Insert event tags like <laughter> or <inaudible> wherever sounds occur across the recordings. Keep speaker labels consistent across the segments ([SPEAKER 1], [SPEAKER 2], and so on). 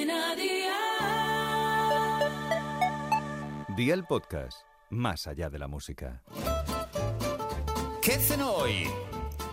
[SPEAKER 1] Cadena Dial.
[SPEAKER 2] Día el podcast, más allá de la música.
[SPEAKER 3] ¿Qué hacen hoy?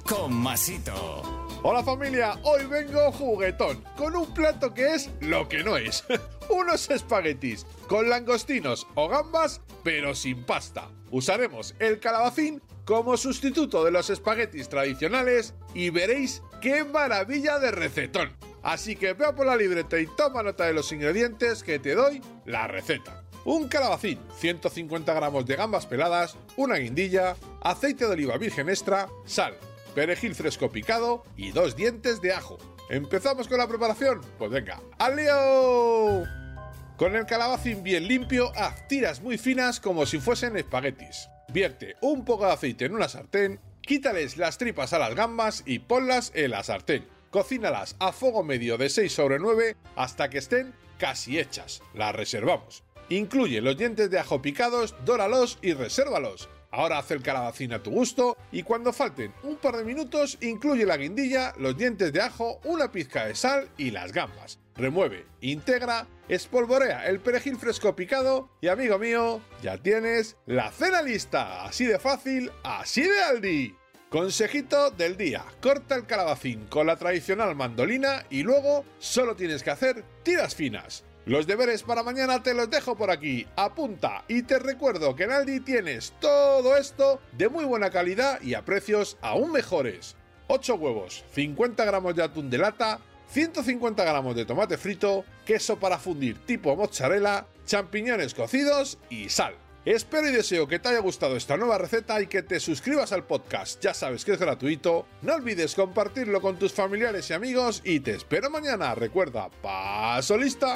[SPEAKER 3] Con Masito.
[SPEAKER 4] Hola familia, hoy vengo juguetón, con un plato que es lo que no es. <laughs> Unos espaguetis con langostinos o gambas, pero sin pasta. Usaremos el calabacín como sustituto de los espaguetis tradicionales y veréis qué maravilla de recetón. Así que vea por la libreta y toma nota de los ingredientes que te doy la receta. Un calabacín, 150 gramos de gambas peladas, una guindilla, aceite de oliva virgen extra, sal, perejil fresco picado y dos dientes de ajo. ¿Empezamos con la preparación? Pues venga, ¡al! Con el calabacín bien limpio, haz tiras muy finas como si fuesen espaguetis. Vierte un poco de aceite en una sartén, quítales las tripas a las gambas y ponlas en la sartén. Cocínalas a fuego medio de 6 sobre 9 hasta que estén casi hechas. Las reservamos. Incluye los dientes de ajo picados, dóralos y resérvalos. Ahora haz el calabacín a tu gusto y cuando falten un par de minutos incluye la guindilla, los dientes de ajo, una pizca de sal y las gambas. Remueve, integra, espolvorea el perejil fresco picado y amigo mío, ya tienes la cena lista. Así de fácil, así de Aldi. Consejito del día, corta el calabacín con la tradicional mandolina y luego solo tienes que hacer tiras finas. Los deberes para mañana te los dejo por aquí. Apunta y te recuerdo que en Aldi tienes todo esto de muy buena calidad y a precios aún mejores. 8 huevos, 50 gramos de atún de lata, 150 gramos de tomate frito, queso para fundir tipo mozzarella, champiñones cocidos y sal. Espero y deseo que te haya gustado esta nueva receta y que te suscribas al podcast. Ya sabes que es gratuito. No olvides compartirlo con tus familiares y amigos y te espero mañana. Recuerda, paso lista.